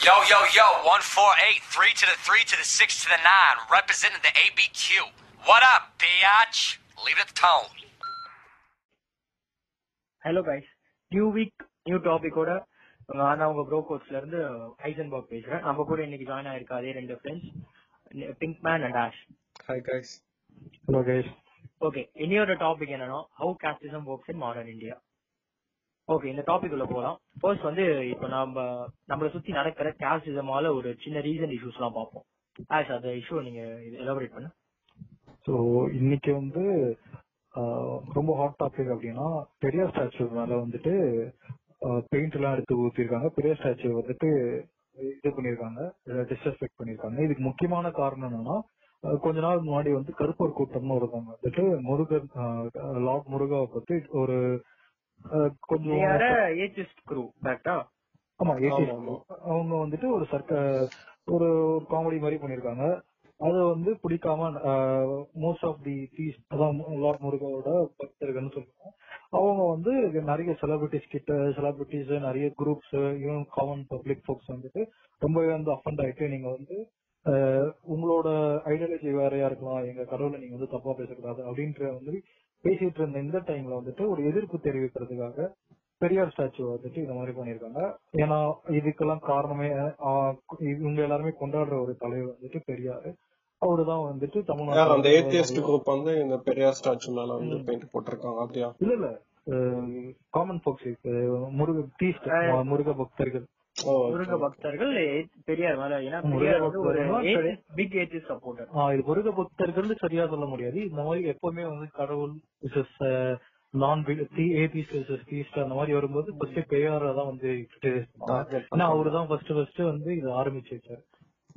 Yo, yo, yo, 148, 3 to the 3 to the 6 to the 9, representing the ABQ. What up, biatch? Leave it tone. Hello guys new week new டாபிக்கோட நான் உங்க bro கோட்ஸ்ல இருந்து Heisenberg பேசுறேன் நம்ம கூட இன்னைக்கு join ஆயிருக்க அதே ரெண்டு friends pink man and Ash hi guys hello guys okay இன்னையோட டாபிக் என்னன்னா how casteism works in modern India okay இந்த டாபிக் உள்ள போலாம். ஃபர்ஸ்ட் வந்து இப்போ நம்ம நம்மளை சுத்தி நடக்கிற காஸ்டிசமால ஒரு சின்ன ரீசன் இஷ்யூஸ் எல்லாம் பார்ப்போம். ஆஸ் அந்த இஷ்யூ நீங்க எலாபரேட் பண்ணு. ஸோ இன்னைக்கு வந்து ஆஹ், ரொம்ப ஹாட் டாபிக் அப்படின்னா பெரிய ஸ்டாச்சு மேல வந்துட்டு பெயிண்ட் எல்லாம் எடுத்து ஊத்திருக்காங்க. பெரியார் ஸ்டாச்சு வந்துட்டு இது பண்ணிருக்காங்க. டிஸ்ரெஸ்பெக்ட் பண்ணிருக்காங்க. இதுக்கு முக்கியமான காரணம் என்னன்னா கொஞ்ச நாள் முன்னாடி வந்து கருப்பர் கூட்டம்னு ஒருத்தவங்க வந்துட்டு முருகன் லார்ட் முருகாவை பத்தி ஒரு கொஞ்சம் ஏஜிஸ்ட் குரூ கரெக்டா ஆமா. ஆமா, அவங்க வந்துட்டு ஒரு சர்க்க ஒரு காமெடி மாதிரி பண்ணிருக்காங்க. அது வந்து பிடிக்காம மோஸ்ட் ஆஃப் தி தீஸ் அதான் லார்ட் முருகாவோட பக்தர்கள்னு சொல்லுவாங்க. அவங்க வந்து நிறைய செலிபிரிட்டிஸ் கிட்ட செலிபிரிட்டிஸ் நிறைய groups even common public folks வந்துட்டு ரொம்பவே வந்து அஃபண்ட் ஆயிட்டு நீங்க வந்து உங்களோட ஐடியாலஜி வேறையா இருக்கலாம் எங்க கடவுளை நீங்க வந்து தப்பா பேசக்கூடாது அப்படின்ற வந்து பேசிட்டு இருந்த இந்த டைம்ல வந்துட்டு ஒரு எதிர்ப்பு தெரிவிக்கிறதுக்காக பெரியார் ஸ்டாச்சு வந்துட்டு இந்த மாதிரி பண்ணிருக்காங்க ஏன்னா இதுக்கெல்லாம் காரணமே ஆஹ், இவங்க எல்லாருமே கொண்டாடுற ஒரு தலைவர் வந்துட்டு பெரியாரு. அவருதான் வந்துட்டு யார் அந்த ஏத்தியஸ்ட் தமிழ்நாடு குரூப் வந்து இந்த பெரியார் ஸ்டாச்சு மேல வந்து பெயிண்ட் போட்டிருக்காங்க அப்படியா? இல்ல இல்ல. Common folks Muruga theist Muruga பக்தர்கள். முருக பக்தர்கள் பெரியார் மேல ஏன்னா பெரியார் வந்து ஒரு பிக் சப்போர்ட்டர் இது முருக பக்தர்கள் சரியா சொல்ல முடியாது. இந்த மாதிரி எப்பவுமே வந்து கடவுள் நான் தீஸ்ட் அந்த மாதிரி வரும்போது ஃபர்ஸ்ட் பெரியார தான் வந்து. ஏன்னா அவரு தான் ஃபர்ஸ்ட் ஃபர்ஸ்ட் வந்து இது ஆரம்பிச்சு வச்சாரு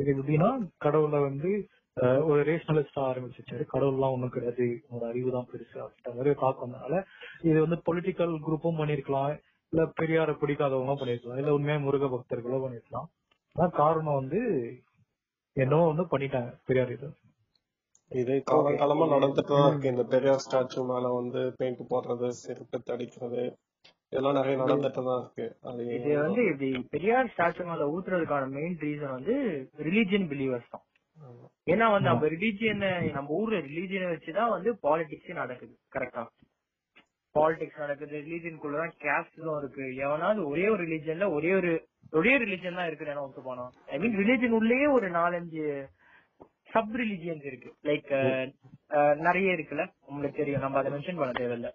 இது எப்படின்னா கடவுளை வந்து ஒரு ரேஷனலிஸ்டா ஆரம்பிச்சு வச்சாரு கடவுள்லாம் ஒண்ணும் கிடையாது. ஒரு அறிவு தான் பெருசு. அப்படின்ற மாதிரி ஒரு தாக்கம். வந்தனால இது வந்து பொலிட்டிக்கல் குரூப்பும் பண்ணிருக்கலாம். இல்ல பெரியார பிடிக்காதவங்களும் பண்ணிருக்கலாம். இல்ல உண்மையா முருக பக்தர்களோ பண்ணிருக்கலாம். ஆனா காரணம் வந்து என்னவோ வந்து பண்ணிட்டாங்க பெரியார் இது இது காலங்காலமா நடந்துட்டு தான் இருக்கு. இந்த பெரியார் ஸ்டாச்சு மேல வந்து பெயிண்ட் போடுறது செருப்பு தடிக்கிறது இதெல்லாம் நிறைய நடந்துட்டு தான் இருக்கு. அது இது வந்து இப்படி பெரியார் ஸ்டாச்சு மேல ஊத்துறதுக்கான மெயின் ரீசன் வந்து ரிலீஜியன் பிலீவர்ஸ் தான். ஏன்னா வந்து நம்ம ரிலீஜியன் நம்ம ஊர்ல ரிலீஜியனை வச்சுதான் வந்து பாலிடிக்ஸ் நடக்குது கரெக்டா பாலிடிக்ஸ் நடக்குது ரிலீஜியனுக்குள்ளதான் கேஸ்டும் இருக்கு. எவனாவது ஒரே ஒரு ரிலீஜன்ல ஒரே ஒரு ஒரே ரிலீஜன் தான் இருக்கு ஒத்து போனோம். ஐ மீன் ரிலீஜன் உள்ளேயே ஒரு நாலஞ்சு சப் ரிலீஜியன்ஸ் இருக்கு லைக் நிறைய இருக்குல்ல? உங்களுக்கு தெரியும். நம்ம அதை மென்ஷன் பண்ண தேவையில்ல.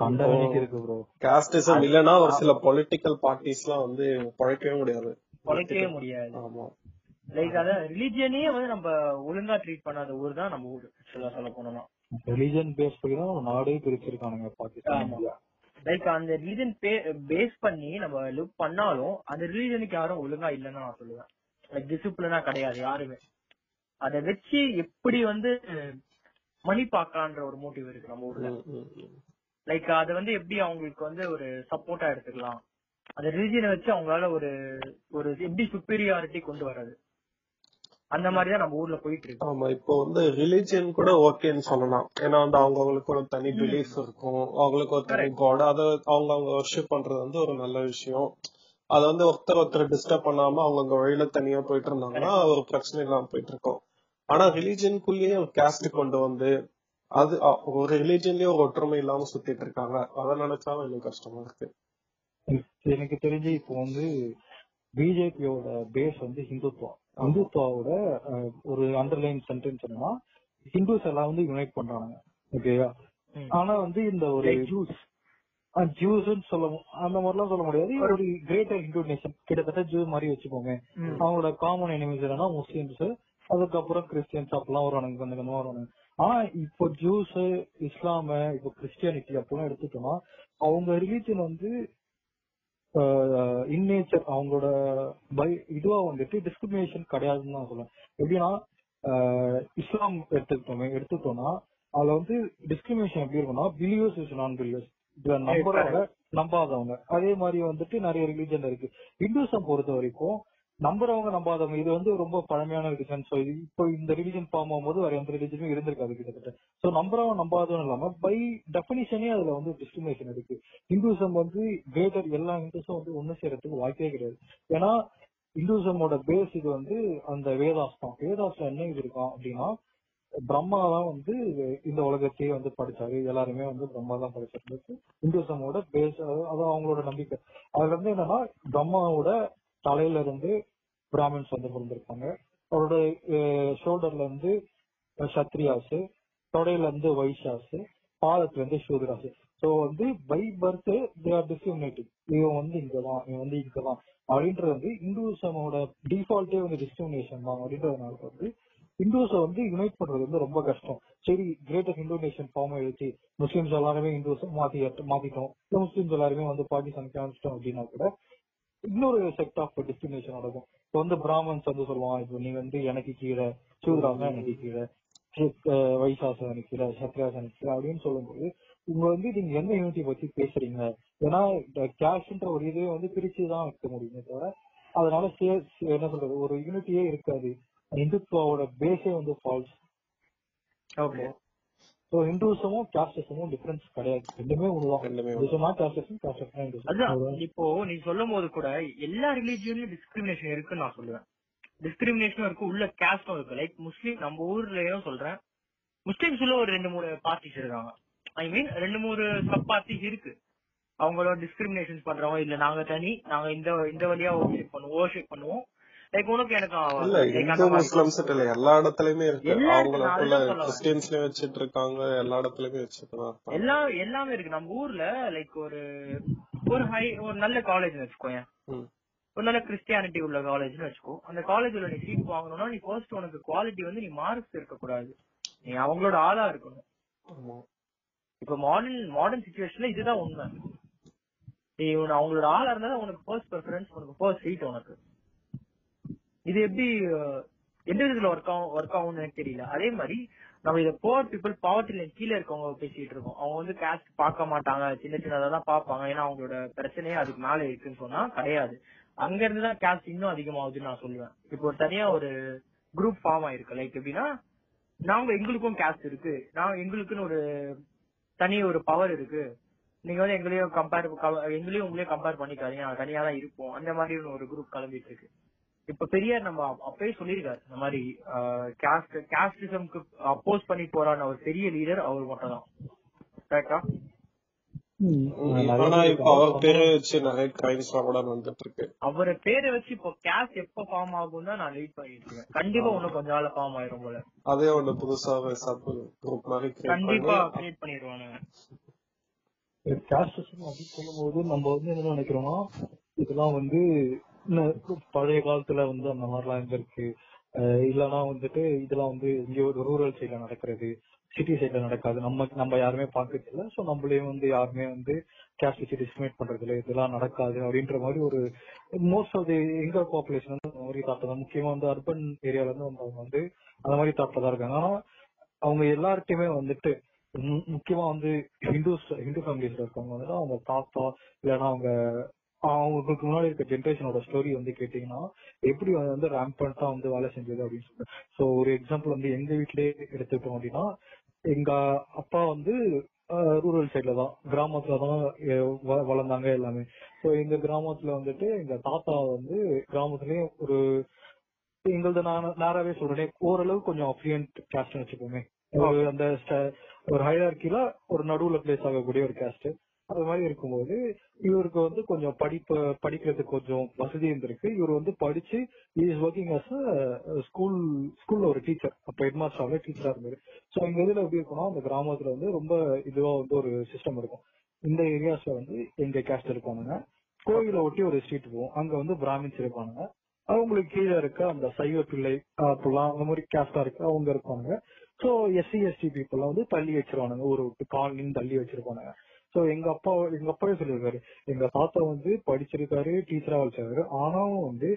கண்டனிக்கு இருக்கு ப்ரோ காஸ்டிசம் இல்லைன்னா ஒரு சில பொலிட்டிக்கல் பார்ட்டிஸ் எல்லாம் வந்து பழைக்கவே முடியாது. குறைக்கவே முடியாது. ஆமா. லைக் அதான் ரிலீஜியனே வந்து நம்ம ஒழுங்கா ட்ரீட் பண்ணாத ஊர் தான் நம்ம ஊர். சொல்ல சொல்ல போனோம்னா. ரிலீஜன் பேஸ் பண்ணி தான் நாடே பிரிச்சிருக்கானுங்க பாகிஸ்தான் லைக் அந்த ரிலீஜன் பேஸ் பண்ணி நம்ம லுக் பண்ணாலும் அந்த ரிலீஜனுக்கு யாரும் ஒழுங்கா இல்லைன்னு நான் சொல்லுவேன். லைக் டிசிப்ளினா கிடையாது யாருமே. அதை வச்சு எப்படி வந்து மணி பார்க்கலான்ற ஒரு மோட்டிவ் இருக்கு நம்ம ஊர்ல. லைக் அதை வந்து எப்படி அவங்களுக்கு வந்து ஒரு சப்போர்ட்டா எடுத்துக்கலாம். அந்த ரிலீஜனை வச்சு அவங்களால ஒரு ஒரு எப்படி சுப்பீரியாரிட்டி கொண்டு வர்றது. அந்த மாதிரி தான் நம்ம ஊர்ல போயிட்டு இருக்கு ஆமா இப்போ வந்து ரிலிஜியன் கூட ஓகேன்னு சொல்லலாம். ஏன்னா வந்து அவங்கவுங்களுக்கு ஒரு தனி பிலீஃப் இருக்கும். அவங்களுக்கு ஒரு தனி காட் அதை அவங்க அவங்க வர்ஷிப் பண்றது வந்து ஒரு நல்ல விஷயம். அத வந்து ஒருத்தர் ஒருத்தர் டிஸ்டர்ப் பண்ணாம அவங்க வழியில தனியா போயிட்டு இருந்தாங்கன்னா ஒரு பிரச்சனை இல்லாம போயிட்டு இருக்கும் ஆனா ரிலிஜியனுக்குள்ளேயே ஒரு கேஸ்ட் கொண்டு வந்து அது ஒரு ரிலிஜியன்லயே ஒரு ஒற்றுமை இல்லாம சுத்திட்டு இருக்காங்க. அதை நினைச்சாலும் இன்னும் கஷ்டமா இருக்கு. எனக்கு தெரிஞ்சு இப்போ வந்து பிஜேபியோட பேஸ் வந்து ஹிந்துத்வா ஹிந்துத்வாவோட அஹ், ஒரு அண்டர்லைன் சென்டென்ஸ் என்னன்னா ஹிந்துஸ் எல்லாம் வந்து யுனைட் பண்றாங்க ஓகேயா ம். ஆனா வந்து இந்த ஒரு ஜூஸ் ஜூஸ்ன்னு சொல்ல அந்த மாதிரிலாம் சொல்ல முடியாது. ஒரு கிரேட்டர் இந்து நேஷன் கிட்டத்தட்ட ஜூ மாதிரி வச்சுக்கோங்க. அவங்களோட காமன் எனிமிஸ் என்னன்னா முஸ்லிம்ஸ் அதுக்கப்புறம் கிறிஸ்டியன்ஸ் அப்பெல்லாம் வருவானுங்க கொஞ்சம் கொஞ்சமா வருவானுங்க. ஆனா இப்போ ஜூஸ் இஸ்லாம இப்போ கிறிஸ்டியானிட்டி அப்பெல்லாம் எடுத்துட்டோம்னா அவங்க ரிலீஜன் வந்து இன் நேச்சர் அவங்களோட பை இதுவா வந்துட்டு டிஸ்கிரிமினேஷன் கிடையாதுன்னு தான் சொல்லுவேன் எப்படின்னா இஸ்லாம் எடுத்துக்கிட்டோமே எடுத்துக்கிட்டோம்னா அதுல வந்து டிஸ்கிரிமினேஷன் எப்படி இருக்கும்னா பிலியர்ஸ் இஸ் நான் பிலியர்ஸ் இதுல நம்புறவங்க நம்பாதவங்க. அதே மாதிரி வந்துட்டு நிறைய ரிலீஜன் இருக்கு. இந்துசம் பொறுத்த வரைக்கும் நம்புறவங்க நம்பாதவங்க இது வந்து ரொம்ப பழமையான ரிலிஜன் சோ இப்போ இந்த ரிலிஜன் ஃபார்ம் ஆகும்போது வேற எந்த ரிலிஜனும் இருந்திருக்காது கிட்டத்தட்ட. சோ நம்புறவங்க நம்பாதவங்க இல்லாம பை டெபினிஷனே அதுல வந்து டிஸ்கிரிமினேஷன் இருக்கு. இந்துசம் வந்து கிரேட்டர் எல்லா இந்துஸும் வந்து ஒண்ணு சேரத்துக்கு வாய்ப்பே கிடையாது. ஏன்னா இந்துசமோட பேஸ் இது வந்து அந்த வேதாஸ் தான் வேதாஸ்ல என்ன இது இருக்கும் அப்படின்னா பிரம்மா தான் வந்து இந்த உலகத்தையே வந்து படிச்சாரு. எல்லாருமே வந்து பிரம்மா தான் படிச்சிருந்தது இந்துசமோட பேஸ் அது அவங்களோட நம்பிக்கை. அதுல இருந்து என்னன்னா பிரம்மாவோட தலையில இருந்து பிராமின்ஸ் வந்து பிறந்திருப்பாங்க அவரோட ஷோல்டர்ல இருந்து சத்ரியாஸ் தொடையில இருந்து வைஷாஸ் பாதத்துல இருந்து சூதராசு. சோ வந்து by birth they are discriminative இவன் வந்து இங்கதான் இவன் வந்து இங்கதான் அப்படின்றது வந்து இந்துசமோட டிஃபால்ட்டே வந்து டிஸ்கிரிமினேஷன் தான் அப்படின்றதுனால வந்து இந்துஸை வந்து யுனைட் பண்றது வந்து ரொம்ப கஷ்டம். சரி கிரேட்டர் இந்து நேஷன் ஃபார்ம் எழுதி முஸ்லிம்ஸ் எல்லாருமே இந்துஸ் மாத்தி மாத்திட்டோம். முஸ்லீம்ஸ் முஸ்லிம்ஸ் எல்லாருமே வந்து பாகிஸ்தான் காமிச்சிட்டோம் அப்படின்னா கூட இன்னொரு செக்ட் ஆஃப் டிஸ்கிரிமினேஷன் நடக்கும். இப்போ வந்து பிராமன்ஸ் வந்து சொல்லுவான் இப்போ நீ வந்து எனக்கு கீழே சூத்ராசன் எனக்கு கீழே வைசாசன் எனக்கு கீழே சத்ராசன் எனக்கு கீழே அப்படின்னு சொல்லும்போது உங்க வந்து நீங்க எந்த யூனிட்டி பத்தி பேசுறீங்க? ஏன்னா கேஷ்ன்ற ஒரு இதே வந்து பிரிச்சு தான் வைக்க முடியுமே தவிர அதனால என்ன சொல்றது? ஒரு யூனிட்டியே இருக்காது. இந்துத்துவாவோட பேஸே வந்து ஃபால்ஸ் ஓகே ஸோ ஹிந்துசமும் கேஸ்டிசமும் டிஃபரன்ஸ் கிடையாது. ரெண்டுமே ஒண்ணுதான். ரெண்டுமே ஒண்ணு. ஹிந்துசமா கேஸ்டிசம் கேஸ்டிசம் ஹிந்துசம் அதான். இப்போ நீ சொல்லும் போது கூட எல்லா ரிலீஜியன்லயும் டிஸ்கிரிமினேஷன் இருக்குன்னு நான் சொல்லுவேன். டிஸ்கிரிமினேஷனும் இருக்கு உள்ள கேஸ்டும் இருக்கு. லைக் முஸ்லீம் நம்ம ஊர்லயும் சொல்றேன். முஸ்லிம்ஸ்ல ஒரு ரெண்டு மூணு பார்ட்டிஸ் இருக்காங்க. ஐ மீன் ரெண்டு மூணு சப் பார்ட்டிஸ் இருக்கு. அவங்களோட டிஸ்கிரிமினேஷன் பண்றவங்க இல்ல நாங்க தனி நாங்க இந்த இந்த வழியா ஓர்ஷிப் பண்ணுவோம் ஓர்ஷிப் பண்ணுவோம். லைக் உனக்கு எனக்கு எல்லா இடத்துலயுமே இருக்கு. எல்லா இடத்துலயும் அவங்களுக்குள்ள. கிறிஸ்டியன்ஸ்லயும் வச்சிட்டு இருக்காங்க எல்லா இடத்துலயுமே எல்லாமே இருக்கு. நம்ம ஊர்ல லைக் ஒரு ஒரு ஹை ஒரு நல்ல காலேஜ் வச்சுக்கோயேன். ம். ஒரு நல்ல கிறிஸ்டியானிட்டி உள்ள காலேஜ்னு வச்சுக்கோ. அந்த காலேஜ்ல நீ சீட் வாங்கணும்னா நீ ஃபர்ஸ்ட் உனக்கு குவாலிட்டி வந்து நீ மார்க்ஸ் இருக்க கூடாது நீ அவங்களோட ஆளா இருக்கணும். இப்ப மாடர்ன் மாடர்ன் சுச்சுவேஷன்ல இதுதான் உண்மை. நீ அவங்களோட ஆளா இருந்தா உனக்கு ஃபர்ஸ்ட் ப்ரிஃபரன்ஸ் உனக்கு ஃபர்ஸ்ட் சீட் உனக்கு. இது எப்படி எந்த விதத்துல ஒர்க் ஆகும் ஒர்க் ஆகும்னு எனக்கு தெரியல. அதே மாதிரி நம்ம இத போர் பீப்புள் பாவர்ட்டி கீழே இருக்கவங்க பேசிட்டு இருக்கோம். அவங்க வந்து கேஸ்ட் பார்க்க மாட்டாங்க. சின்ன சின்னதா தான் பார்ப்பாங்க. ஏன்னா அவங்களோட பிரச்சனையே அதுக்கு மேல இருக்குன்னு சொன்னா கிடையாது. அங்க இருந்து தான் கேஸ்ட் இன்னும் அதிகமாகுதுன்னு நான் சொல்லுவேன். இப்போ ஒரு தனியா ஒரு குரூப் ஃபார்ம் ஆயிருக்கு. லைக் எப்படின்னா நாங்க எங்களுக்கும் கேஸ்ட் இருக்கு. நான் எங்களுக்குன்னு ஒரு தனி ஒரு பவர் இருக்கு. நீங்க வந்து எங்களையும் கம்பேர் எங்களையும் உங்களையும் கம்பேர் பண்ணிக்காதீங்க. நாங்க தனியா தான் இருப்போம். அந்த மாதிரி ஒரு குரூப் கிளம்பிட்டு இருக்கு. இப்ப பெரியார் நம்ம அப்~ அப்பயே சொல்லியிருக்காரு. இந்த மாதிரி கேஸ்ட் கேஸ்டிசம்க்கு அப்போஸ் பண்ணி போறான ஒரு பெரிய லீடர் அவர் மட்டும் தான். கரெக்டா ஆனா இப்ப அவர் பேரு வச்சு நிறைய கிரைம்ஸ் எல்லாம் கூட வந்துட்டு இருக்கு அவரை பேரை வச்சு இப்போ கேஸ்ட் எப்ப ஃபார்ம் ஆகும் தான் நான் வெயிட் பண்ணிட்டு இருக்கேன் கண்டிப்பா இன்னும் கொஞ்ச நாள் ஃபார்ம் ஆயிரும் போல. அதே ஒண்ணு புதுசா சப் குரூப் மாதிரி கிரியேட் கண்டிப்பா கிரியேட் பண்ணிடுவானுங்க கேஸ்டிசம் அப்படின்னு சொல்லும்போது நம்ம வந்து என்ன நினைக்கிறோம்னா இதெல்லாம் வந்து பழைய காலத்துல வந்து அந்த மாதிரிலாம் எங்க இருக்கு இல்லனா வந்துட்டு இதெல்லாம் வந்து இங்க ஒரு ரூரல் சைட்ல நடக்கிறது சிட்டி சைட்ல நடக்காது. நம்ம நம்ம யாருமே பாக்குறது இல்ல. சோ நம்மளையும் வந்து யாருமே வந்து கேஸ்ட் வச்சு டிஸ்கிரிமினேட் பண்றது இல்ல. இதெல்லாம் நடக்காது அப்படின்ற மாதிரி ஒரு மோஸ்ட் ஆஃப் தி எங்க பாப்புலேஷன் வந்து அந்த மாதிரி தாட்ல தான். முக்கியமா வந்து அர்பன் ஏரியால இருந்து வந்தவங்க வந்து அந்த மாதிரி தாட்ல தான் இருக்காங்க. ஆனா அவங்க எல்லார்ட்டையுமே வந்துட்டு முக்கியமா வந்து ஹிந்துஸ் ஹிந்து ஃபேமிலிஸ்ல இருக்கவங்க வந்து அவங்க தாத்தா இல்லைன்னா அவங்க அவங்களுக்கு முன்னாடி இருக்க ஜென்ரேஷனோட ஸ்டோரி வந்து கேட்டீங்கன்னா எப்படி வந்து ரேம்பண்டா வந்து வேலை செஞ்சது அப்படின்னு சொல்லிட்டு. சோ ஒரு எக்ஸாம்பிள் வந்து எங்க வீட்லயே எடுத்துக்கிட்டோம் அப்படின்னா எங்க அப்பா வந்து ரூரல் சைட்ல தான். கிராமத்துல தான் வளர்ந்தாங்க எல்லாமே. சோ எங்க கிராமத்துல வந்துட்டு எங்க தாத்தா வந்து கிராமத்துலயும் ஒரு எங்களது நான் நேராவே சொல்றேன் ஓரளவு கொஞ்சம் அப்ளியன்ட் கேஸ்ட் வச்சுக்கோமே. அந்த ஒரு ஹைரார்கில ஒரு நடுவுல பிளேஸ் ஆகக்கூடிய ஒரு கேஸ்ட் அது மாதிரி இருக்கும்போது இவருக்கு வந்து கொஞ்சம் படிப்பு படிக்கிறதுக்கு கொஞ்சம் வசதி இருந்திருக்கு. இவர் வந்து படிச்சு இஸ் ஒர்க்கிங் அஸ் ஸ்கூல் ஸ்கூல்ல ஒரு டீச்சர் அப்ப ஹெட் மாஸ்டர்ல டீச்சரா இருந்தாரு. சோ எங்க இதுல எப்படி இருக்கும்னா அந்த கிராமத்துல வந்து ரொம்ப இதுவா வந்து ஒரு சிஸ்டம் இருக்கும். இந்த ஏரியாஸ்ல வந்து எங்க கேஸ்ட் இருப்பானுங்க. கோயிலை ஒட்டி ஒரு ஸ்ட்ரீட் போகும் அங்க வந்து பிராமின்ஸ் இருப்பானுங்க. அவங்களுக்கு கீழே இருக்க அந்த சைவ பிள்ளை அப்படிலாம் அந்த மாதிரி கேஸ்டா இருக்கு அவங்க இருப்பாங்க சோ எஸ்சி எஸ்டி பீப்புள் வந்து தள்ளி வச்சிருவானுங்க. ஒரு காலனின்னு தள்ளி வச்சிருப்பானுங்க. சோ எங்க அப்பா எங்க அப்பாவே சொல்லியிருக்காரு. எங்க தாத்தா வந்து படிச்சிருக்காரு டீச்சரா வச்சிருக்காரு. ஆனாலும் வந்து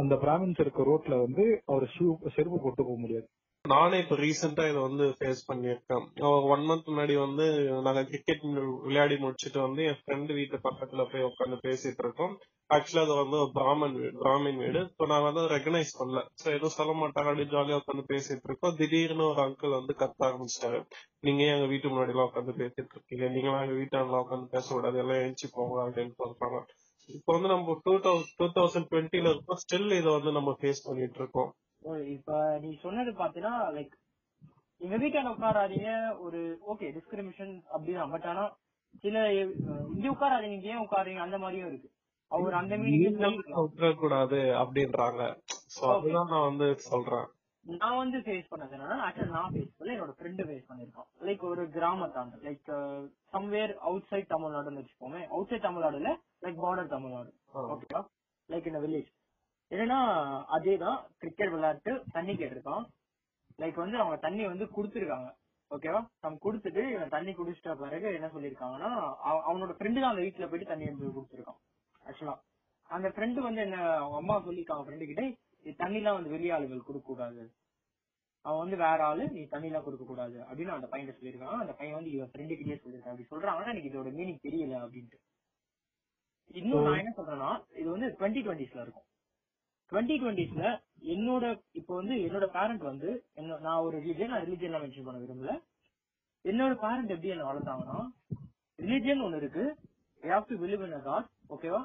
அந்த பிராமின்ஸ் இருக்க ரோட்ல வந்து அவர் ஷூ செருப்பு போட்டு போக முடியாது. நானே இப்ப ரீசெண்டா இதை வந்து ஃபேஸ் பண்ணியிருக்கேன். ஒன் மந்த் முன்னாடி வந்து நாங்க கிரிக்கெட் விளையாடி முடிச்சுட்டு வந்து என் ஃப்ரெண்டு வீட்டு பக்கத்துல போய் உட்காந்து பேசிட்டு இருக்கோம். ஆக்சுவலா அது வந்து ஒரு பிராமன் வீடு பிராமின் வீடு. இப்போ நான் வந்து ரெகனைஸ் பண்ணல. சோ எதுவும் சொல்ல மாட்டாங்க. அப்படி ஜாலியா உட்காந்து பேசிட்டு இருக்கோம். திடீர்னு ஒரு அங்கிள் வந்து கத்த ஆரம்பிச்சிட்டாரு. நீங்க ஏன் எங்க வீட்டு முன்னாடி எல்லாம் உட்காந்து பேசிட்டு இருக்கீங்க? நீங்களாம் எங்க வீட்டாண்டலாம் உட்காந்து பேசக்கூடாது. எல்லாம் எழுச்சி போங்க அப்படின்னு சொல்றாங்க இப்போ வந்து நம்ம டூ தௌசண்ட் டூ தௌசண்ட் டுவெண்ட்டில இருக்கோம் ஸ்டில் இதை வந்து நம்ம ஃபேஸ் பண்ணிட்டு இருக்கோம். இப்ப நீ சொன்னது பாத்தீங்கன்னா லைக் எங்க வீட்டாண்ட உட்காராதீங்க ஒரு ஓகே டிஸ்கிரிமினேஷன் அப்படிதான் பட் ஆனா சில இங்க உட்காராதீங்க ஏன் உட்காரீங்க அந்த மாதிரியும் இருக்கு. அவர் அந்த மீனிங் கூடாது அப்படின்றாங்க. சோ அதுதான் நான் வந்து சொல்றேன். நான் வந்து ஃபேஸ் பண்ணது என்னன்னா ஆக்சுவலா நான் ஃபேஸ் பண்ணல என்னோட ஃப்ரெண்டு ஃபேஸ் பண்ணிருக்கான் லைக் ஒரு கிராமத்தாண்ட லைக் சம்வேர் அவுட் சைட் தமிழ்நாடுன்னு வச்சுக்கோமே அவுட் சைட் தமிழ்நாடுல லைக் பார்டர் தமிழ்நாடு. ஓகேவா லைக் இந்த வில்லேஜ் என்னன்னா அதேதான் கிரிக்கெட் விளையாட்டு தண்ணி கேட்டிருக்கான். லைக் வந்து அவங்க தண்ணி வந்து குடுத்துருக்காங்க. ஓகேவா நம்ம கொடுத்துட்டு இவன் தண்ணி குடிச்சிட்ட பிறகு என்ன சொல்லிருக்காங்கன்னா அவ- அவனோட ஃப்ரெண்டு தான் அந்த வீட்டுல போயிட்டு தண்ணி எடுத்து கொடுத்துருக்கான். ஆக்சுவலா அந்த ஃப்ரெண்டு வந்து என்ன அவங்க அம்மா சொல்லிருக்காங்க ஃப்ரெண்டு கிட்ட "இது தண்ணிலாம் வந்து வெளி ஆளுகள் கொடுக்க கூடாது அவன் வந்து வேற ஆளு நீ தண்ணிலாம் கொடுக்க கூடாது அப்படின்னு அந்த பையன் சொல்லியிருக்கான். அந்த பையன் வந்து இவன் ஃப்ரெண்டு கிட்டே சொல்லியிருக்கான். அப்படி சொல்றாங்கன்னா எனக்கு இதோட மீனிங் தெரியல அப்படின்ட்டு. இன்னும் நான் என்ன சொல்றேன்னா இது வந்து டுவெண்ட்டி டுவெண்ட்டிஸ்ல இருக்கும். டுவெண்ட்டி டுவெண்ட்டிஸ்ல என்னோட இப்போ வந்து என்னோட பேரண்ட் வந்து நான் ஒரு ரிலிஜன் நான் ரிலிஜன்லாம் மென்ஷன் பண்ண விரும்பல. என்னோட பேரண்ட் எப்படி என்ன வளர்த்தாங்கன்னா ரிலிஜன் ஒண்ணு இருக்கு. You have to believe in a god ஓகேவா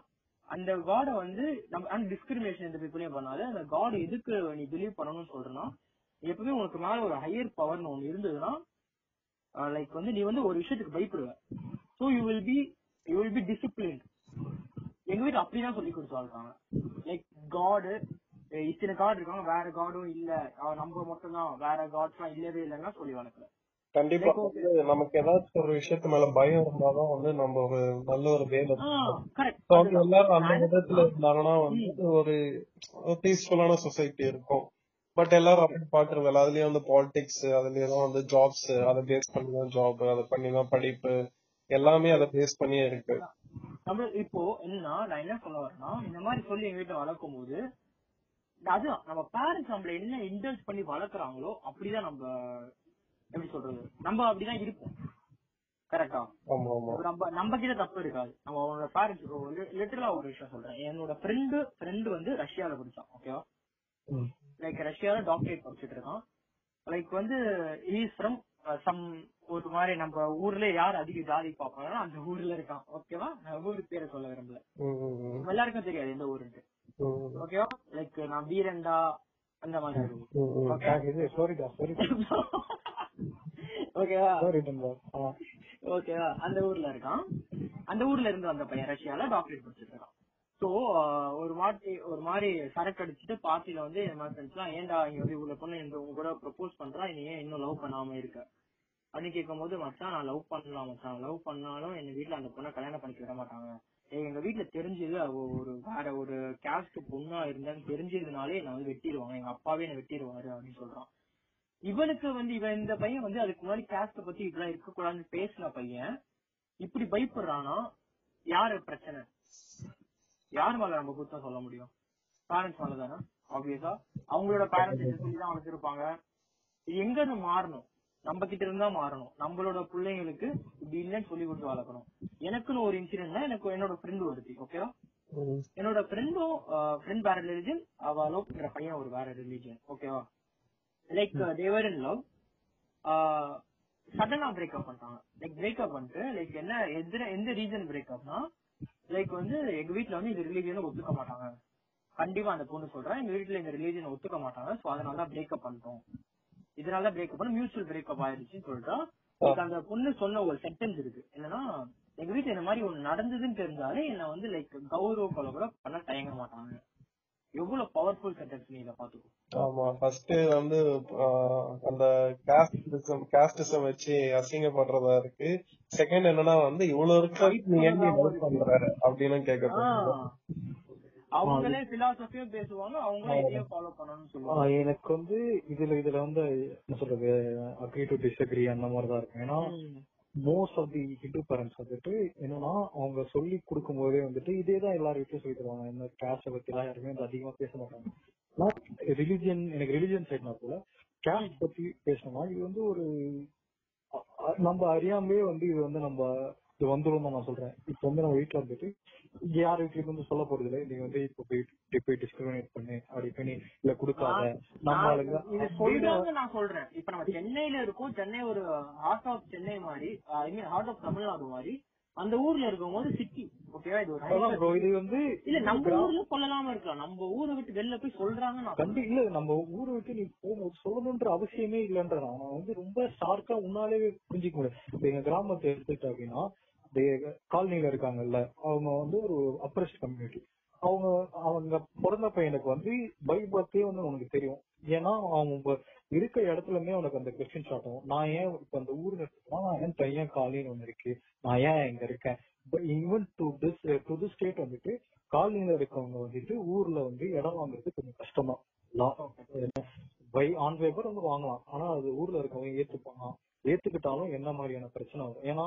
அந்த காட வந்து நம்ம அண்ட் டிஸ்கிரிமினேஷன் எந்த பீப்புளையும் பண்ணாத. அந்த காட் எதுக்கு நீ பிலீவ் பண்ணணும்னு சொல்றேன்னா எப்பவுமே உனக்கு மேல ஒரு ஹையர் பவர்னு ஒண்ணு இருந்ததுன்னா லைக் வந்து நீ வந்து ஒரு விஷயத்துக்கு பயப்படுவ. So you will be you will be discipline எங்க வீட்டுல அப்படிதான் சொல்லி கொடுத்து வளர்த்தாங்க லைக் காடு இத்தனை காட் இருக்காங்க வேற காடும் இல்ல. நம்ம மட்டும் தான் வேற காட்ஸ் எல்லாம் இல்லவே இல்லைன்னா சொல்லி வளர்க்கல. கண்டிப்பா. நமக்கு ஏதாச்சும் ஒரு விஷயத்து மேல பயம் இருந்தாதான் வந்து நம்ம ஒரு நல்ல ஒரு வேலை அவங்க எல்லாரும் அந்த விதத்துல இருந்தாங்கன்னா வந்து ஒரு பீஸ்ஃபுல்லான சொசைட்டி இருக்கும். பட் எல்லாரும் அப்படி பாக்குறது இல்ல அதுலயும் வந்து பாலிடிக்ஸ் அதுலயும் தான் வந்து ஜாப்ஸ் அதை பேஸ் பண்ணி தான் ஜாப் அதை பண்ணி தான் படிப்பு. எல்லாமே அதை பேஸ் பண்ணியே இருக்கு. நம்ம இப்போ என்னன்னா நான் என்ன சொல்ல வரேன்னா இந்த மாதிரி சொல்லி எங்க வீட்டுல வளர்க்கும் போது அதுதான் நம்ம பேரண்ட்ஸ் நம்மள என்ன இன்டர்ஸ் பண்ணி வளர்க்குறாங்களோ அப்படிதான் நம்ம எப்படி சொல்றது நம்ம அப்படிதான் இருப்போம். கரெக்டா நம்ம நம்ம கிட்ட தப்பு இருக்காது. நம்ம அவனோட பேரண்ட்ஸ் வந்து லிட்டரலா ஒரு விஷயம் சொல்றேன். என்னோட ஃப்ரெண்டு ஃப்ரெண்டு வந்து ரஷ்யால படிச்சான் ஓகேவா. லைக் ரஷ்யால டாக்டரேட் படிச்சிட்டு இருக்கான். லைக் வந்து இஸ் ஃப்ரம் சம் ஒரு மாதிரி நம்ம ஊர்ல யார் அதிக ஜாதி பார்ப்பாங்களோ அந்த ஊர்ல இருக்கான். ஓகேவா நான் ஊர் பேரை சொல்ல விரும்பல. எல்லாருக்கும் தெரியாது எந்த ஊருன்ட்டு. ஓகேவா லைக் நான் வீரண்டா அந்த மாதிரி ஓகேவா ஓகேவா அந்த ஊர்ல இருக்கான். அந்த ஊர்ல இருந்து வந்த பையன் ரஷ்யால டாக்டரேட் படிச்சிட்டு இருக்கான். சோ ஒரு மாதிரி ஒரு மாதிரி சரக்கு அடிச்சுட்டு பார்ட்டில வந்து இந்த மாதிரி ஏன்டா இங்க வந்து இவ்வளவு பொண்ணு? உங்க கூட ப்ரப்போஸ் பண்றா? நீ ஏன் இன்னும் லவ் பண்ணாம இருக்க? அப்படின்னு கேட்கும் போது மச்சான் நான் லவ் பண்ணலாம் மச்சான். லவ் பண்ணாலும் எங்க வீட்ல அந்த பொண்ணை கல்யாணம் பண்ணிக்க விட மாட்டாங்க. எங்க வீட்ல தெரிஞ்சது அவ ஒரு வேற ஒரு கேஸ்ட் பொண்ணா இருந்தான்னு தெரிஞ்சதுனாலே என்ன வந்து வெட்டிடுவாங்க எங்க அப்பாவே என்ன வெட்டிடுவாரு அப்படின்னு சொல்றான். இவனுக்கு வந்து இவன் இந்த பையன் வந்து அதுக்கு முன்னாடி கேஸ்ட பத்தி இப்படிலாம் இருக்க கூடாதுன்னு பேசின பையன் இப்படி பயப்படுறானா? யாரு பிரச்சனை? யார் மேல நம்ம குத்தம் சொல்ல முடியும்? பேரண்ட்ஸ் மேலதானே? ஆப்வியஸா அவங்களோட பேரண்ட்ஸ் சொல்லி தான் வளர்த்திருப்பாங்க. எங்க இருந்து மாறணும்? நம்ம கிட்ட இருந்தா மாறணும். நம்மளோட பிள்ளைங்களுக்கு இப்படி இல்லைன்னு சொல்லி கொடுத்து வளர்க்கணும். எனக்குன்னு ஒரு இன்சிடென்ட்னா எனக்கு என்னோட ஃப்ரெண்டு ஒருத்தி ஓகேவா. என்னோட ஃப்ரெண்டும் ஃப்ரெண்ட் வேற ரிலிஜன் அவ லவ் பண்ற பையன் ஒரு வேற ரிலிஜன் ஓகேவா like they were in love சடனா பிரேக்அப் பண்ணிட்டாங்க. லைக் பிரேக்அப் பண்ணிட்டு லைக் என்ன எந்த எந்த ரீசன் பிரேக்அப்னா லைக் வந்து எங்க வீட்ல வந்து இந்த ரிலீஜனை ஒத்துக்க மாட்டாங்க. கண்டிப்பா அந்த பொண்ணு சொல்றேன் எங்க வீட்ல இந்த ரிலீஜனை ஒத்துக்க மாட்டாங்க சோ அதனால தான் பிரேக்அப் பண்ணிட்டோம். இதனால தான் பிரேக்அப் பண்ண மியூச்சுவல் பிரேக்அப் ஆயிடுச்சுன்னு சொல்லிட்டா like அந்த பொண்ணு சொன்ன ஒரு சென்டென்ஸ் இருக்கு. என்னன்னா எங்க வீட்டுல இந்த மாதிரி ஒண்ணு நடந்ததுன்னு தெரிஞ்சாலே என்ன வந்து லைக் கௌரவ கொலை கூட பண்ண தயங்க மாட்டாங்க. எவ்வளவு பவர்ஃபுல் சென்டென்ஸ் நீ இதை பாத்துக்கோ ஆமா. ஃபர்ஸ்ட் வந்து அந்த காஸ்டிசம் காஸ்டிசம் வச்சு அசிங்கப்படுறதா இருக்கு. செகண்ட் என்னன்னா வந்து இவ்வளவு இருக்க நீ ஏன் பண்ற? அப்படின்னு கேக்குறது அவங்களே பிலாசபியும் பேசுவாங்க அவங்களே இதையும் ஃபாலோ பண்ணணும்னு சொல்லுவாங்க. எனக்கு வந்து இதுல இதுல வந்து என்ன சொல்றது அக்ரி டு டிஸ்அக்ரி அந்த மாதிரி தான் இருக்கும். ஏன்னா most of the Hindu parents வந்துட்டு என்னன்னா அவங்க சொல்லி கொடுக்கும் போதே வந்துட்டு இதே தான் எல்லாரும் வீட்லயும் சொல்லி தருவாங்க. இந்த கேஸ்ட பத்தி எல்லாம் யாருமே வந்து அதிகமா பேச மாட்டாங்க. ரிலிஜியன் எனக்கு ரிலிஜியன் சைட்னா கூட கேஸ்ட் பத்தி பேசணும்னா இது வந்து ஒரு நம்ம அறியாமலே வந்து இது வந்து நம்ம இது வந்துடும் நான் சொல்றேன். இப்போ வந்து நம்ம வீட்டுல வந்துட்டு இங்க யார் வீட்லயும் வந்து சொல்ல போறது இல்லை. நீ வந்து இப்போ போய் போய் டிஸ்கிரிமினேட் பண்ணு அப்படி பண்ணி இல்ல கொடுக்காத. நம்ம நான் சொல்றேன். இப்ப நம்ம சென்னையில இருக்கோம். சென்னை ஒரு ஹார்ட் ஆஃப் சென்னை மாதிரி I mean heart of Tamil Nadu மாதிரி. அந்த ஊர்ல இருக்கும் போது சிட்டி ஓகேவா இது ஒரு இது வந்து இல்ல நம்ம ஊர்ல சொல்லலாம இருக்கலாம். நம்ம ஊரை விட்டு வெளில போய் சொல்றாங்க நான் கண்டி இல்ல நம்ம ஊரை விட்டு நீ போகணும் சொல்லணும்ன்ற அவசியமே இல்லன்ற நான். வந்து ரொம்ப ஷார்க்கா உன்னாலே புரிஞ்சுக்க முடியும் எங்க கிராமத்தை எடுத்துக்கிட்ட அப்படின்னா காலனில இருக்காங்கல்ல அவங்க வந்து ஒரு அப்ரஸ்ட் கம்யூனிட்டி அவங்க அவங்க பிறந்த பையனுக்கு வந்து பை பர்த்டே வந்து உனக்கு தெரியும். ஏன்னா அவங்க இருக்க இடத்துலமே உனக்கு அந்த கொஸ்டின் ஸ்டார்ட் ஆகும் நான் ஏன் இப்ப அந்த ஊர்ல இருக்கா நான் ஏன் பையன் காலனின்னு ஒண்ணு இருக்கு? நான் ஏன் இங்க இருக்கேன்? Even to this to the state வந்துட்டு காலனில இருக்கவங்க வந்துட்டு ஊர்ல வந்து இடம் வாங்குறது கொஞ்சம் கஷ்டமா பை ஆன் பேப்பர் வந்து வாங்கலாம். ஆனா அது ஊர்ல இருக்கவங்க ஏத்துப்பாங்க ஏத்துக்கிட்டாலும் என்ன மாதிரியான பிரச்சனை வரும்? ஏன்னா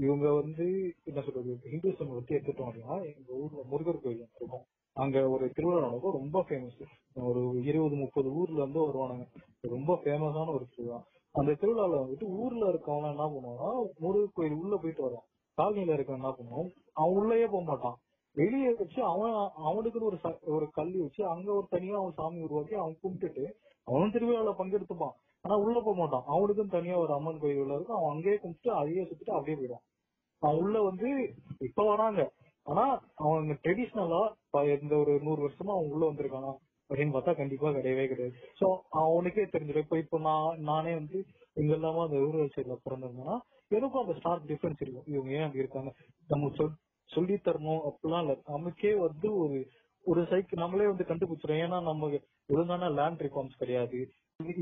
இவங்க வந்து என்ன சொல்றது ஹிந்துசம் பத்தி எடுத்துட்டோம் அப்படின்னா எங்க ஊர்ல முருகர் கோயில் இருக்கும். அங்க ஒரு திருவிழா நடக்கும். ரொம்ப ஃபேமஸ் ஒரு இருபது முப்பது ஊர்ல இருந்து வருவானுங்க. ரொம்ப ஃபேமஸான ஒரு திருவிழா. அந்த திருவிழால வந்துட்டு ஊர்ல இருக்கவங்க என்ன பண்ணுவாங்கன்னா முருகர் கோயில் உள்ள போயிட்டு வருவான். காலனியில இருக்கவன் என்ன பண்ணுவான்? அவன் உள்ளேயே போக மாட்டான். வெளியே வச்சு அவன் அவனுக்குன்னு ஒரு ச- ஒரு கல்வி வச்சு அங்க ஒரு தனியா அவன் சாமி உருவாக்கி அவன் கும்பிட்டுட்டு அவனும் திருவிழால பங்கெடுத்துப்பான். ஆனா உள்ள போக மாட்டான். அவனுக்கும் தனியா ஒரு அம்மன் கோயில் உள்ள இருக்கும். அவன் அங்கேயே கும்பிட்டு அதையே சுத்திட்டு அப்படியே போயிடும் உள்ள வந்து இப்ப வராங்க. ஆனா அவங்க ட்ரெடிஷ்னலா இந்த ஒரு நூறு வருஷமா அவன் உள்ள வந்திருக்கானா அப்படின்னு பார்த்தா கண்டிப்பா கிடையவே கிடையாது. சோ அவனுக்கே தெரிஞ்சிடும். இப்ப இப்ப நான் நானே வந்து இங்க இல்லாம அந்த ரூரல் சைட்ல பிறந்திருந்தேன்னா எனக்கும் அந்த ஸ்டார்க் டிஃபரன்ஸ் இருக்கும். இவங்க ஏன் அப்படி இருக்காங்க? நம்ம சொல் சொல்லி தரணும் அப்படிலாம் இல்ல. நமக்கே வந்து ஒரு ஒரு சைக்கிள் நம்மளே வந்து கண்டுபிடிச்சிடும் ஏன்னா நம்ம ஒழுங்கான லேண்ட் ரிஃபார்ம்ஸ் கிடையாது.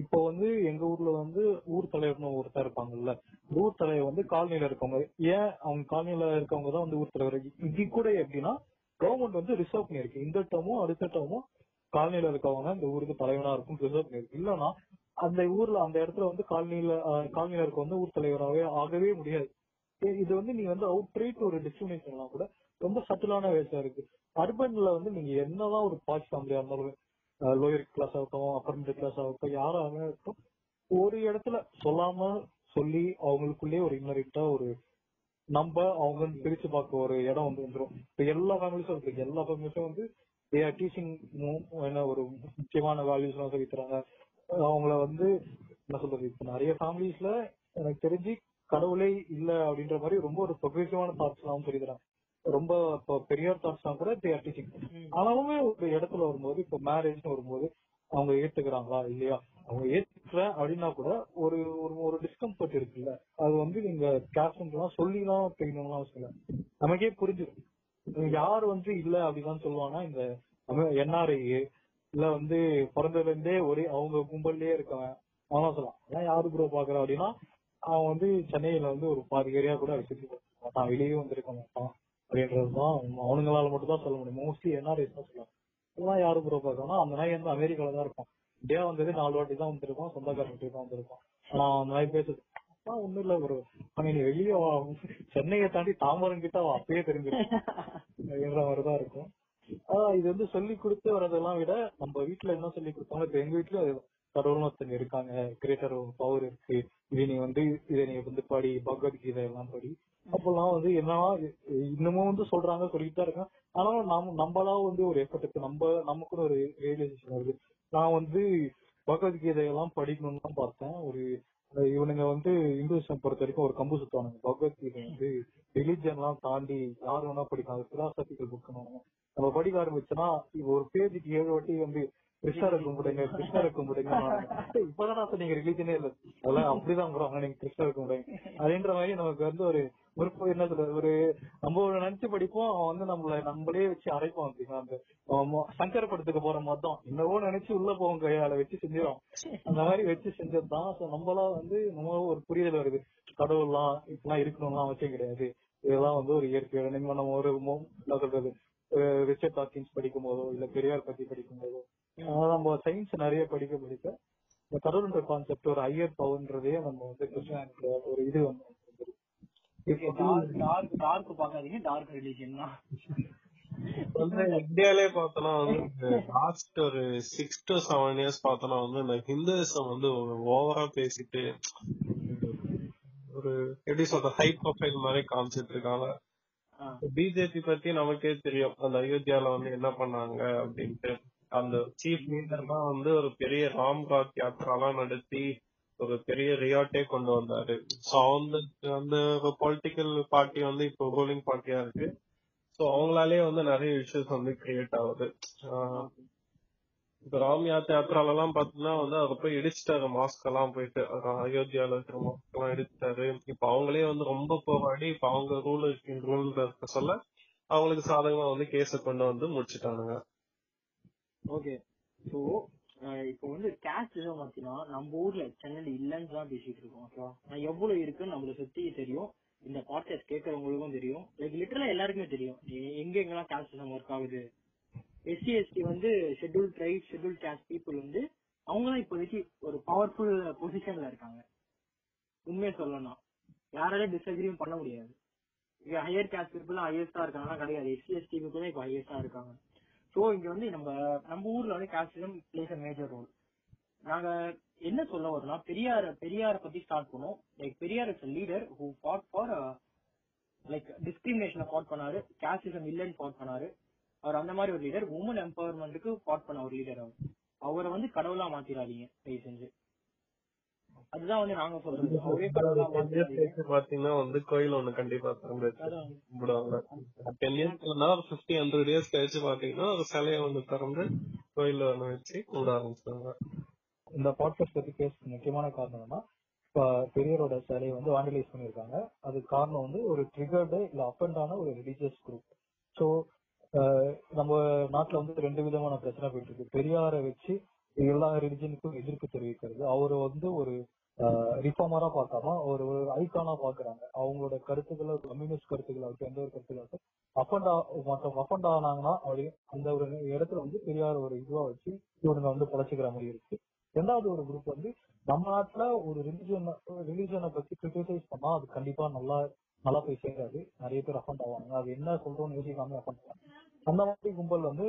இப்போ வந்து எங்க ஊர்ல வந்து ஊர் தலைவர்னு ஒருத்தர் இருப்பாங்கல்ல ஊர் தலைவர் வந்து காலனில இருக்கவங்க. ஏன் அவங்க காலனில இருக்கவங்க தான் வந்து ஊர் தலைவர்? இங்க கூட எப்படின்னா கவர்மெண்ட் வந்து ரிசர்வ் பண்ணிருக்கு இந்த டேர்மும் அடுத்த டேர்மும் காலனில இருக்கவங்க இந்த ஊருக்கு தலைவனா இருக்கும் ரிசர்வ் பண்ணிருக்கு இல்லன்னா அந்த ஊர்ல அந்த இடத்துல வந்து காலனில அஹ், காலனில இருக்க வந்து ஊர் தலைவராகவே ஆகவே முடியாது. இது வந்து நீ வந்து அவுட் ரைட் ஒரு டிஸ்கிரிமினேஷன்லாம் கூட ரொம்ப சட்டிலான வேஸா இருக்கு. அர்பன்ல வந்து நீங்க என்னதான் ஒரு பாச் ஃபேமிலியா இருந்தாலும் லோயர் கிளாஸ் ஆகட்டும் அப்பர் மிடில் கிளாஸ் ஆகட்டும் யாராக இருக்கட்டும் ஒரு இடத்துல சொல்லாம சொல்லி அவங்களுக்குள்ளே ஒரு இன்னரிட்டா ஒரு நம்ம அவங்க பிரிச்சு பார்க்க ஒரு இடம் வந்து வந்துரும். இப்ப எல்லா ஃபேமிலிஸும் இருக்கு எல்லா ஃபேமிலிஸும் வந்து they are டீச்சிங் என்ன ஒரு முக்கியமான வேல்யூஸ் எல்லாம் சொல்லி தராங்க. அவங்கள வந்து என்ன சொல்றது இப்ப நிறைய ஃபேமிலிஸ்ல எனக்கு தெரிஞ்சு கடவுளே இல்ல அப்படின்ற மாதிரி ரொம்ப ஒரு ப்ரொக்ரெசிவான தாட்ஸ் எல்லாம் சொல்லி தராங்க. ரொம்ப இப்போ பெரியார் தாட்ஸ் எல்லாம் கூட they are டீச்சிங் ஆனாலுமே ஒரு இடத்துல வரும்போது இப்போ மேரேஜ்னு வரும்போது அவங்க ஏத்துக்கிறாங்களா இல்லையா? அவங்க ஏத்துக்கிறேன் அப்படின்னா கூட ஒரு ஒரு ஒரு டிஸ்கம்ஃபர்ட் இருக்குல்ல. அது வந்து நீங்க கேஷ்லாம் சொல்லிலாம் தெரியணும்லாம் இல்ல. நமக்கே புரிஞ்சிடும். யார் வந்து இல்ல அப்படிதான் சொல்லுவாங்கன்னா இந்த என்ஆர்ஐ இல்ல வந்து பிறந்ததுல இருந்தே ஒரே அவங்க கும்பல்லயே இருக்கவன். அவன் சொல்லலாம். அதான் யாரு ப்ரோ பாக்குறான் அப்படின்னா அவன் வந்து சென்னையில வந்து ஒரு பாதி ஏரியா கூட பார்க்க மாட்டான். வெளியே வந்திருக்க மாட்டான். அப்படின்றதுதான் அவனுங்களால மட்டும் தான் சொல்ல முடியும். மோஸ்ட்லி என்ஆர்ஐஸ் தான் சொல்லலாம் இதெல்லாம் யாரு ப்ரோ பார்க்கணும் அந்த நாய் வந்து அமெரிக்கால தான் இருக்கும். இந்தியா வந்தது நாலு வாட்டி தான் வந்திருக்கோம் சொந்தக்கார தான் வந்திருக்கோம். ஆனா அந்த நாய் பேசுது ஒண்ணும் இல்ல ப்ரோ ஆனா நீ வெளியே வா. சென்னையை தாண்டி தாம்பரம் கிட்ட வா அப்பயே தெரிஞ்சிடும். அப்படின்ற மாதிரிதான் இருக்கும். ஆஹ் இது வந்து சொல்லி கொடுத்து வரதெல்லாம் விட நம்ம வீட்டுல என்ன சொல்லி கொடுத்தாங்க இப்ப எங்க வீட்டுல கடவுள் ஒருத்தங்க இருக்காங்க. கிரேட்டர் பவர் இருக்கு. இது நீ வந்து இதை நீ வந்து படி. பகவத்கீதை எல்லாம் படி. அப்பெல்லாம் வந்து என்னன்னா இன்னமும் வந்து சொல்றாங்க சொல்லிட்டு தான் இருக்காங்க. ஆனாலும் நம்ம நம்மளா வந்து ஒரு எஃபர்ட் இருக்கு நம்ம நமக்குன்னு ஒரு ரியலைசேஷன் வருது. நான் வந்து பகவத்கீதையெல்லாம் படிக்கணும்னு தான் பார்த்தேன். ஒரு இவனுங்க வந்து இந்துசம் பொறுத்த வரைக்கும் ஒரு கம்பு சுத்துவானுங்க. பகவத்கீதை வந்து ரிலிஜன் எல்லாம் தாண்டி யார் வேணா படிக்கலாம். பிலாசபிக்கல் புக் நம்ம படிக்க ஆரம்பிச்சோம்னா இப்போ ஒரு பேஜுக்கு ஏழு வாட்டி வந்து கிருஷ்ணரை கும்பிடுங்க கிருஷ்ணரை கும்பிடுங்க இப்பதான் நீங்க ரிலீஜனே இல்ல. அதெல்லாம் அப்படிதான் போறாங்க நீங்க கிருஷ்ணரை கும்பிடுங்க. அப்படின்ற மாதிரி நமக்கு வந்து ஒரு ஒரு என்ன சொல்றது ஒரு நம்ம நினைச்சு படிப்போம் அவன் வந்து நம்மள நம்மளே வச்சு அரைப்போம் அப்படின்னா அந்த சங்கர படத்துக்கு போற மாதிரி தான் என்னவோ நினைச்சு உள்ள போவோம் கையால வச்சு செஞ்சிடும் அந்த மாதிரி வச்சு செஞ்சதுதான் நம்மளா வந்து நம்ம ஒரு புரிதல் வருது. கடவுள்லாம் இப்பெல்லாம் இருக்கணும்லாம் அவசியம் கிடையாது. இதெல்லாம் வந்து ஒரு இயற்கையோட நம்ம ஒரு என்ன சொல்றது ரிச்சர்ட் டாக்கின்ஸ் படிக்கும் போதோ இல்ல பெரியார் பத்தி படிக்கும் போதோ நம்ம சயின்ஸ் நிறைய படிக்க படிக்க இந்த கடவுள்ன்ற கான்செப்ட் ஒரு ஹையர் பவர்ன்றதே நம்ம வந்து கிறிஸ்டியானிட்டியோட ஒரு இது வந்து. டார்க் டார்க் பாக்காதீங்க டார்க் ரிலீஜன் தான். இந்தியாலே பார்த்தோம்னா வந்து லாஸ்ட் ஒரு சிக்ஸ் டு செவன் இயர்ஸ் பார்த்தோம்னா வந்து இந்த ஹிந்துசம் வந்து ஓவரா பேசிட்டு ஒரு எப்படி சொல்ற ஹை ப்ரொஃபைல் மாதிரி காமிச்சிட்டு இருக்காங்க. பிஜேபி பத்தி நமக்கே தெரியும் அந்த அயோத்தியால வந்து என்ன பண்ணாங்க அப்படின்ட்டு. அந்த சீஃப் லீடர் தான் வந்து ஒரு பெரிய ராம்காத் யாத்திராலாம் நடத்தி ஒரு பெரிய ரியாட்டே கொண்டு வந்தாரு. சோ அந்த அந்த பொலிட்டிக்கல் பார்ட்டி வந்து இப்போ ரூலிங் பார்ட்டியா இருக்கு. சோ அவங்களாலே வந்து நிறைய இஷ்யூஸ் வந்து கிரியேட் ஆகுது. ஆஹ் ராம் யாத் யாத்திரால எல்லாம் பாத்தீங்கன்னா வந்து அவர் போய் இடிச்சிட்டாரு மாஸ்க் எல்லாம் போயிட்டு. அஹ் அயோத்தியால இருக்கிற மாஸ்க் எல்லாம் இடிச்சிட்டாரு. இப்ப அவங்களே வந்து ரொம்ப போராடி இப்ப அவங்க ரூல் ரூல் இருக்க சொல்ல அவங்களுக்கு சாதகமா வந்து கேஸ கொண்டு வந்து முடிச்சிட்டானுங்க. ஓகே சோ இப்போ வந்து கேஷ் எதுவும் பார்த்தீங்கன்னா நம்ம ஊர்ல சென்னையில இல்லைன்னு தான் பேசிட்டு இருக்கோம் ஓகேவா நான் எவ்வளவு இருக்குன்னு நம்மள சுத்தி தெரியும். இந்த பாட்காஸ்ட் கேட்கறவங்களுக்கும் தெரியும். லைக் லிட்டரலா எல்லாருக்குமே தெரியும். எங்க எங்கெல்லாம் கேஷ் சிஸ்டம் ஒர்க் ஆகுது? எஸ்சி எஸ்டி வந்து schedule tribe schedule caste people வந்து அவங்களாம் இப்போதைக்கு ஒரு பவர்ஃபுல் பொசிஷன்ல இருக்காங்க. உண்மையை சொல்லணும்னா. யாராலையும் டிஸ்அக்ரியும் பண்ண முடியாது. இங்க ஹையர் கேஸ்ட் பீப்புள் ஹையஸ்டா இருக்காங்கன்னா கிடையாது. எஸ்சி எஸ்டி பீப்புள் இப்போ ஹையஸ்டா இருக்காங்க. சோ இங்க வந்து நம்ம நம்ம ஊர்ல வந்து casteism place a major role நாங்க என்ன சொல்ல வரோம்னா பெரியார் பெரியார பத்தி ஸ்டார்ட் பண்ணோம் like Periyar is leader who fought for like டிஸ்கிரிமினேஷனை fought பண்ணாரு. கேஸ்டிசம் இல்லைன்னு ஃபாட் பண்ணாரு. அவர் அந்த மாதிரி ஒரு லீடர் உமன் எம்பவர்மெண்ட்டுக்கு ஃபாட் பண்ண ஒரு லீடர் அவர். அவரை வந்து கடவுளா மாத்திராதீங்க தயவு செஞ்சு. அதுதான் வந்து நாங்க பாத்தீங்கன்னா கோயில் ஒண்ணு கண்டிப்பா திறந்து வச்சு அதான். கும்பிடுவாங்க. டென் இயர்ஸ்னா ஒரு பிப்டி ஹண்ட்ரட் இயர்ஸ் கழிச்சு பாத்தீங்கன்னா ஒரு சிலையை வந்து திறந்து கோயில்ல ஒண்ணு வச்சு கும்பிட ஆரம்பிச்சாங்க இந்த பாட்காஸ்ட் பத்தி பேச முக்கியமான காரணம் என்னன்னா இப்ப பெரியரோட சிலையை வந்து வாண்டலைஸ் பண்ணிருக்காங்க அதுக்கு காரணம் வந்து ஒரு ட்ரிகர்டு இல்ல அப்பண்டான ஒரு ரிலீஜியஸ் குரூப் ஸோ நம்ம நாட்டுல வந்து ரெண்டு விதமான பிரச்சனை போயிட்டு இருக்கு. பெரியாரை வச்சு எல்லா ரிலிஜனுக்கும் எதிர்ப்பு தெரிவிக்கிறது. அவர் வந்து ஒரு ரிஃபார்மரா பார்க்காம ஒரு ஒரு ஐக்கானா பாக்குறாங்க அவங்களோட கருத்துக்களை கம்யூனிஸ்ட் கருத்துக்களை வச்சு எந்த ஒரு கருத்துக்கள் அப்பண்டா மற்ற அப்பண்டா ஆனாங்கன்னா அப்படி அந்த ஒரு இடத்துல வந்து பெரியார் ஒரு இதுவா வச்சு இவனுங்க வந்து பொழைச்சிக்கிற மாதிரி இருக்கு. ரெண்டாவது ஒரு குரூப் வந்து நம்ம நாட்டுல ஒரு ரிலிஜன் ரிலிஜனை பத்தி கிரிட்டிசைஸ் பண்ணா அது கண்டிப்பா நல்லா நல்லா போய் சேராது. நிறைய பேர் அஃபண்ட் ஆவாங்க. அது என்ன சொல்றோம்னு யோசிக்காம அஃபண்ட் ஆவாங்க. அந்த மாதிரி கும்பல் வந்து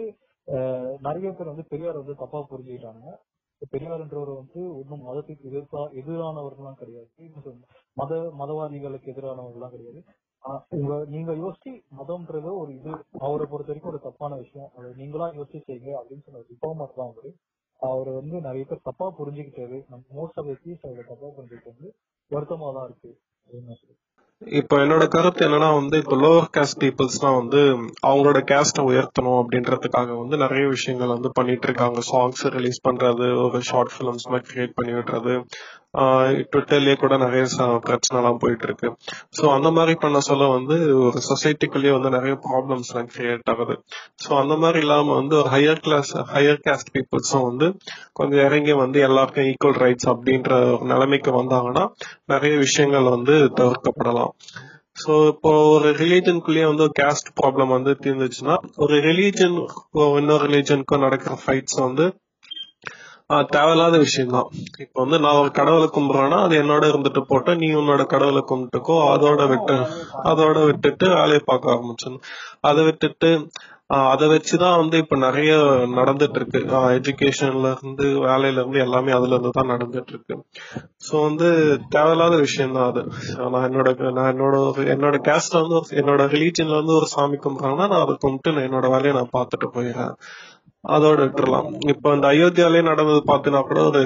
நிறைய பேர் வந்து பெரியார் வந்து தப்பா புரிஞ்சுக்கிட்டாங்க. பெரியார்ன்றவர் வந்து ஒன்றும் மதத்துக்கு எதிர்த்தா எதிரானவர்கள்லாம் கிடையாது. மத மதவாதிகளுக்கு எதிரானவர்கள்லாம் கிடையாது. ஆஹ் உங்க நீங்க யோசிச்சு மதம்ன்றது ஒரு இது அவரை பொறுத்த வரைக்கும் ஒரு தப்பான விஷயம். அதை நீங்களா யோசிச்சு செய்யுங்க அப்படின்னு சொன்ன ரிஃபார்மர் தான் அவரு. அவர் வந்து நிறைய பேர் தப்பா புரிஞ்சுக்கிட்டாரு. நம்ம மோஸ்ட் ஆஃப் தப்பா புரிஞ்சுக்கிட்டு வந்து வருத்தமா தான் இருக்கு. அப்படின்னு இப்ப என்னோட கருத்து என்னன்னா வந்து இப்போ லோவர் காஸ்ட் பீப்புள்ஸ்லாம் வந்து அவங்களோட கேஸ்ட உயர்த்தணும் அப்படின்றதுக்காக வந்து நிறைய விஷயங்கள் வந்து பண்ணிட்டு இருக்காங்க. சாங்ஸ் ரிலீஸ் பண்றது ஒரு ஷார்ட் ஃபிலிம்ஸ் மாதிரி கிரியேட் பண்ணி விடுறது. ட்விட்டர்லயே கூட நிறைய பிரச்சனை எல்லாம் போயிட்டு இருக்கு ஸோ அந்த மாதிரி பண்ண சொல்ல வந்து ஒரு சொசைட்டிக்குள்ளேயே வந்து நிறைய ப்ராப்ளம்ஸ் எல்லாம் கிரியேட் ஆகுது. ஸோ அந்த மாதிரி இல்லாம வந்து ஒரு ஹையர் கிளாஸ் ஹையர் காஸ்ட் பீப்புள்ஸும் வந்து கொஞ்சம் இறங்கி வந்து எல்லாருக்கும் ஈக்குவல் ரைட்ஸ் அப்படின்ற ஒரு நிலைமைக்கு வந்தாங்கன்னா நிறைய விஷயங்கள் வந்து தவிர்க்கப்படலாம். ஸோ இப்போ ஒரு ரிலீஜனுக்குள்ளேயே வந்து ஒரு கேஸ்ட் ப்ராப்ளம் வந்து தீர்ந்துச்சுன்னா ஒரு ரிலீஜன் இன்னொரு ரிலீஜனுக்கும் நடக்கிற ஃபைட்ஸ் வந்து தேவையில்லாத விஷயம் தான் இப்போ வந்து நான் ஒரு கடவுளை கும்பிடுறேன்னா அது என்னோட இருந்துட்டு போட்டு நீ உன்னோட கடவுளை கும்பிட்டுக்கோ அதோட விட்டு அதோட விட்டுட்டு வேலையை பார்க்க ஆரம்பிச்சிடணும். அதை விட்டுட்டு அதை வச்சுதான் வந்து இப்ப நிறைய நடந்துட்டு இருக்கு எஜுகேஷன்ல இருந்து வேலையில இருந்து எல்லாமே அதுல இருந்து தான் நடந்துட்டு இருக்கு சோ வந்து தேவையில்லாத விஷயம் தான் அது நான் என்னோட நான் என்னோட என்னோட கேஸ்ட்ல வந்து என்னோட ரிலீஜன்ல வந்து ஒரு சாமி கும்பிடுறாங்கன்னா நான் அதை கும்பிட்டு நான் என்னோட வேலையை நான் பார்த்துட்டு போயிடுறேன். அதோட விட்டுறலாம் இப்ப இந்த அயோத்தியாலே நடந்தது பார்த்தீங்கன்னா கூட ஒரு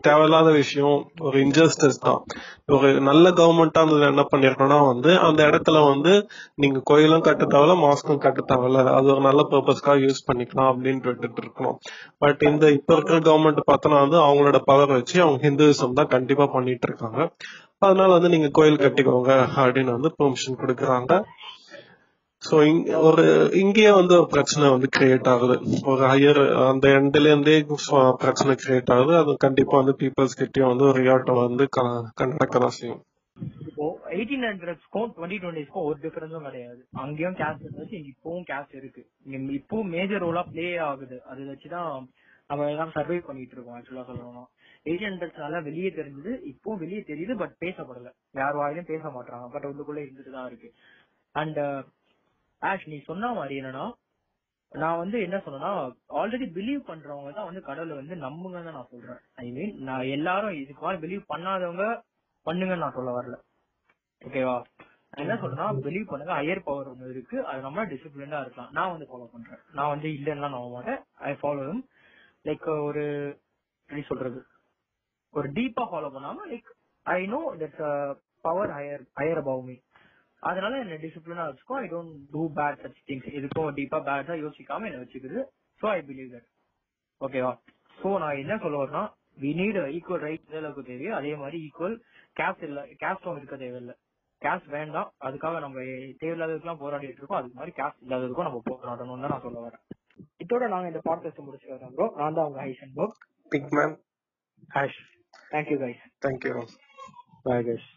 தேவையில்லாத விஷயம் ஒரு இன்ஜஸ்டிஸ் தான். ஒரு நல்ல கவர்மெண்டா இருந்தது என்ன பண்ணிருக்கோம்னா வந்து அந்த இடத்துல வந்து நீங்க கோயிலும் கட்ட தேவையில்ல மாஸ்க்கும் கட்ட தேவையில்ல. அது ஒரு நல்ல பர்பஸ்க்காக யூஸ் பண்ணிக்கலாம் அப்படின்னு விட்டுட்டு இருக்கணும். பட் இந்த இப்ப இருக்கிற கவர்மெண்ட் பார்த்தோன்னா வந்து அவங்களோட பவர் வச்சு அவங்க ஹிந்துவிசம் தான் கண்டிப்பா பண்ணிட்டு இருக்காங்க. அதனால வந்து நீங்க கோயில் கட்டிக்கோங்க அப்படின்னு வந்து பெர்மிஷன் கொடுக்குறாங்க. சோ ஒரு இங்கேயே வந்து ஒரு பிரச்சனை வந்து கிரியேட் ஆகுது ஒரு ஹையர் அந்த எண்ட்ல இருந்தே பிரச்சனை கிரியேட் ஆகுது அது கண்டிப்பா வந்து பீப்புள்ஸ் கிட்டயும் வந்து ஒரு ரியாட்டம் வந்து க- நடக்கதான் செய்யும் இப்போ எயிட்டீன் ஹண்ட்ரட்ஸ்க்கும் டுவெண்ட்டி டுவெண்ட்டிஸ்க்கும் ஒரு டிஃபரன்ஸும் கிடையாது அங்கேயும் கேஷ் இருந்துச்சு இப்பவும் கேஷ் இருக்கு இப்பவும் இப்போ மேஜர் ரோலா ப்ளே ஆகுது அதை வச்சுதான் நம்ம எல்லாம் சர்வே பண்ணிட்டு இருக்கோம் ஆக்சுவலா சொல்லணும்னா எயிட்டீன் ஹண்ட்ரட்ஸ்னால வெளியே தெரிஞ்சது இப்போ வெளியே தெரியுது பட் பேசப்படல யார் வாயிலும் பேச மாட்டாங்க பட் உள்ளுக்குள்ள இருந்துட்டு தான் இருக்கு அண்ட் ஆஷ் நீ சொன்ன மாதிரி என்னன்னா நான் வந்து என்ன சொன்னேன்னா ஆல்ரெடி பிலீவ் பண்றவங்க தான் வந்து கடவுளை வந்து நம்புங்கன்னு நான் சொல்றேன். ஐ மீன் நான் எல்லாரும் இதுக்கு மாதிரி பிலீவ் பண்ணாதவங்க பண்ணுங்கன்னு நான் சொல்ல வரல. ஓகேவா நான் என்ன சொல்றேன்னா பிலீவ் பண்ணுங்க ஹையர் பவர் ஒன்று இருக்கு. அது நம்ம டிசிப்ளினா இருக்கலாம். நான் வந்து ஃபாலோ பண்றேன். நான் வந்து இல்லைன்னா நம்ப மாட்டேன். ஐ ஃபாலோ லைக் ஒரு எப்படி சொல்றது? ஒரு டீப்பா ஃபாலோ பண்ணாம like I know that's power higher higher above me அதனால என்ன டிசிப்ளினா வச்சுக்கோ. I don't do bad such things எதுக்கும் டீப்பா பேடா யோசிக்காம என்ன வச்சுக்குது. சோ ஐ பிலீவ் தட் ஓகேவா சோ நான் என்ன சொல்ல வரேன்னா வி நீட் ஈக்குவல் ரைட் அளவுக்கு தேவையோ அதே மாதிரி ஈக்குவல் கேஸ்ட் இல்ல கேஸ்ட் ஒன்று இருக்க தேவையில்லை. கேஸ்ட் வேண்டாம். அதுக்காக நம்ம தேவையில்லாததுக்கெல்லாம் போராடிட்டு இருக்கோம். அதுக்கு மாதிரி கேஸ்ட் இல்லாததுக்கும் நம்ம போராடணும்னு தான் நான் சொல்ல வரேன். இதோட நாங்க இந்த பாட்காஸ்ட் முடிச்சு ப்ரோ நான் தான் உங்க ஹைசன் bro big man Ash thank you guys thank you bye guys